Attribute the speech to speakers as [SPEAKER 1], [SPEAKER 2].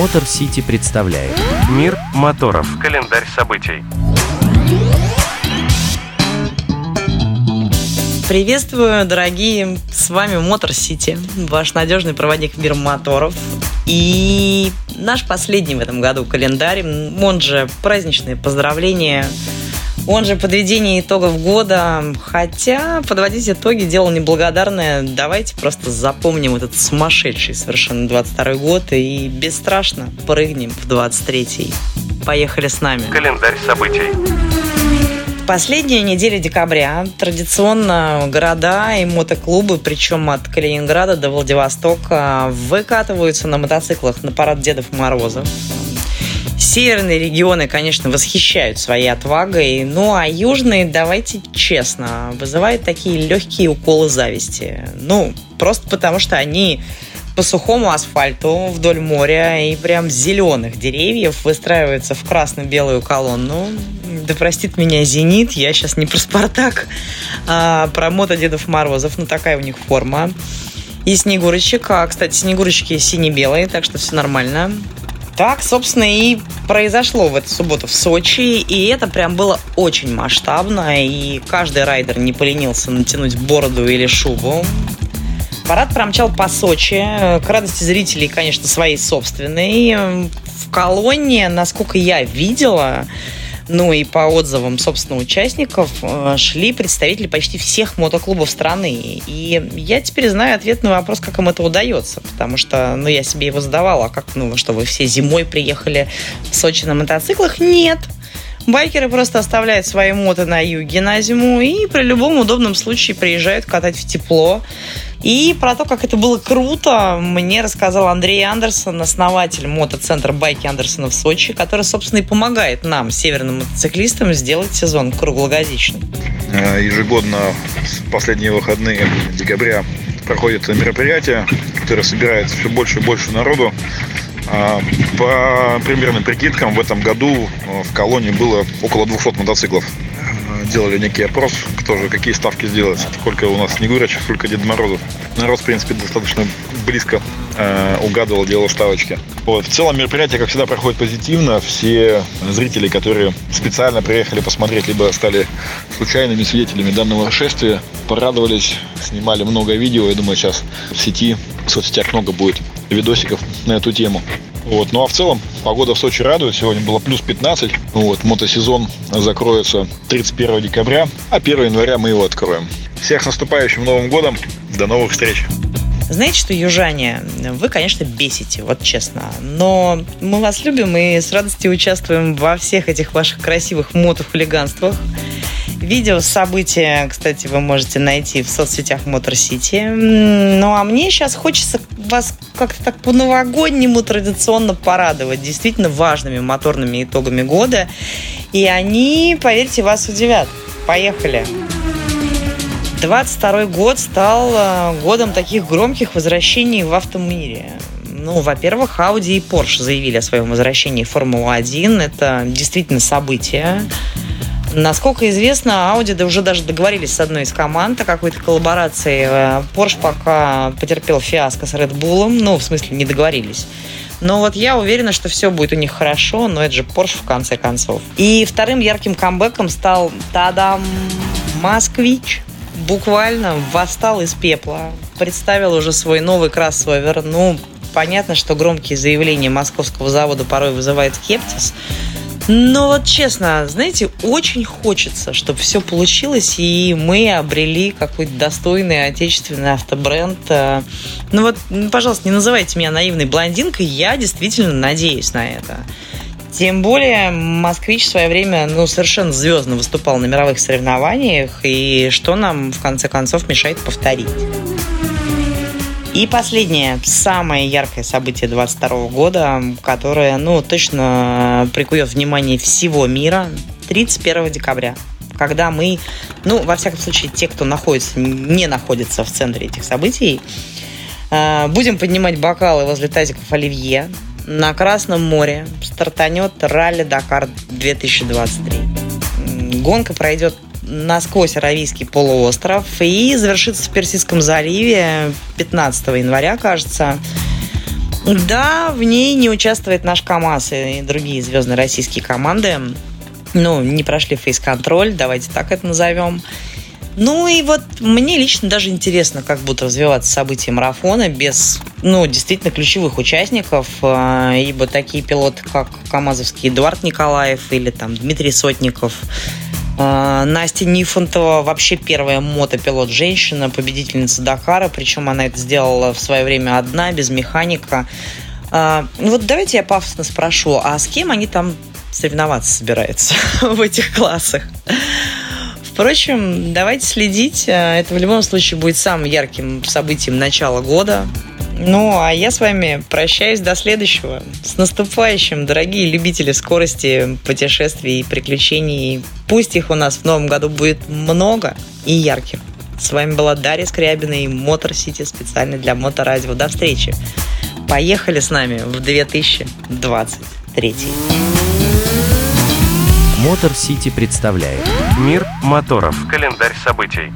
[SPEAKER 1] Мотор Сити представляет
[SPEAKER 2] Мир моторов. Календарь событий.
[SPEAKER 3] Приветствую, дорогие! С вами Мотор Сити, ваш надежный проводник мира моторов. И наш последний в этом году календарь, он же праздничные поздравления он же подведение итогов года. Хотя подводить итоги дело неблагодарное. Давайте просто запомним этот сумасшедший совершенно 22 год и бесстрашно прыгнем в 23-й. Поехали с нами.
[SPEAKER 2] Календарь событий.
[SPEAKER 3] Последняя неделя декабря традиционно города и мотоклубы, причем от Калининграда до Владивостока, выкатываются на мотоциклах на парад Дедов Морозов. Северные регионы, конечно, восхищают своей отвагой, ну а южные, давайте честно, вызывают такие легкие уколы зависти. Ну, просто потому что они по сухому асфальту вдоль моря и прям зеленых деревьев выстраиваются в красно-белую колонну. Да простит меня «Зенит», я сейчас не про «Спартак», а про мото Дедов Морозов, ну такая у них форма. И снегурочек, а, кстати, снегурочки сине-белые, так что все нормально. Так, собственно, и произошло в эту субботу в Сочи, и это прям было очень масштабно, и каждый райдер не поленился натянуть бороду или шубу. Парад промчал по Сочи, к радости зрителей, конечно, своей собственной. В колонне, насколько я видела, ну и по отзывам, собственно, участников, э, шли представители почти всех мотоклубов страны. И я теперь знаю ответ на вопрос, как им это удается. Потому что, ну, я себе его задавала. А как, ну, что вы все зимой приехали в Сочи на мотоциклах? Нет. Байкеры просто оставляют свои мото на юге на зиму и при любом удобном случае приезжают катать в тепло. И про то, как это было круто, мне рассказал Андрей Андерсон, основатель мотоцентра «Байки Андерсона» в Сочи, который, собственно, и помогает нам, северным мотоциклистам, сделать сезон круглогодичным.
[SPEAKER 4] Э, ежегодно в последние выходные декабря проходит мероприятие, которое собирает все больше и больше народу. А, по примерным прикидкам, в этом году э, в колонии было около 200 мотоциклов делали некий опрос, кто же какие ставки сделать. Сколько у нас Снегурочек, сколько Дед Морозов. Народ, в принципе, достаточно близко э, угадывал, делал ставочки. Вот. В целом мероприятие, как всегда, проходит позитивно. Все зрители, которые специально приехали посмотреть, либо стали случайными свидетелями данного шествия, порадовались, снимали много видео. Я думаю, сейчас в сети, в соцсетях много будет видосиков на эту тему. Вот. Ну а в целом погода в Сочи радует. Сегодня было плюс 15. Вот. Мотосезон закроется 31 декабря, а 1 января мы его откроем. Всех с наступающим Новым годом. До новых встреч.
[SPEAKER 3] Знаете что, южане, вы, конечно, бесите, вот честно. Но мы вас любим и с радостью участвуем во всех этих ваших красивых мотохулиганствах. Видео события, кстати, вы можете найти в соцсетях Motor City. Ну, а мне сейчас хочется вас как-то так по-новогоднему традиционно порадовать действительно важными моторными итогами года. И они, поверьте, вас удивят. Поехали! 22 год стал э, годом таких громких возвращений в автомире. Ну, во-первых, Audi и Porsche заявили о своем возвращении в Формулу-1. Это действительно событие. Насколько известно, Audi уже даже договорились с одной из команд о какой-то коллаборации. Э, Porsche пока потерпел фиаско с Red Bull, ну, в смысле, не договорились. Но вот я уверена, что все будет у них хорошо, но это же Porsche в конце концов. И вторым ярким камбэком стал Тадам Москвич. Буквально восстал из пепла, представил уже свой новый кроссовер. Ну, понятно, что громкие заявления московского завода порой вызывают скептиз, но вот честно, знаете, очень хочется, чтобы все получилось, и мы обрели какой-то достойный отечественный автобренд. Э, ну вот, пожалуйста, не называйте меня наивной блондинкой, я действительно надеюсь на это. Тем более «Москвич» в свое время ну, совершенно звездно выступал на мировых соревнованиях, и что нам, в конце концов, мешает повторить. И последнее, самое яркое событие 22 года, которое, ну, точно прикует внимание всего мира, 31 декабря когда мы, ну, во всяком случае, те, кто находится, не находится в центре этих событий, э, будем поднимать бокалы возле тазиков Оливье. На Красном море стартанет ралли Дакар 2023. Гонка пройдет насквозь Аравийский полуостров и завершится в Персидском заливе 15 января, кажется. Да, в ней не участвует наш КАМАЗ и другие звездные российские команды. Ну, не прошли фейс-контроль, давайте так это назовем. Ну и вот мне лично даже интересно, как будут развиваться события марафона без, ну, действительно ключевых участников, а, ибо такие пилоты, как КамАЗовский Эдуард Николаев или там Дмитрий Сотников, Настя Нифонтова вообще первая мотопилот женщина, победительница Дакара, причем она это сделала в свое время одна, без механика. А, вот давайте я пафосно спрошу, а с кем они там соревноваться собираются в этих классах? Впрочем, давайте следить. Э, это в любом случае будет самым ярким событием начала года. Ну, а я с вами прощаюсь до следующего. С наступающим, дорогие любители скорости, путешествий и приключений. Пусть их у нас в новом году будет много и ярких. С вами была Дарья Скрябина и Мотор Сити специально для Моторадио. До встречи. Поехали с нами в 2023.
[SPEAKER 1] Мотор Сити представляет
[SPEAKER 2] Мир моторов. Календарь событий.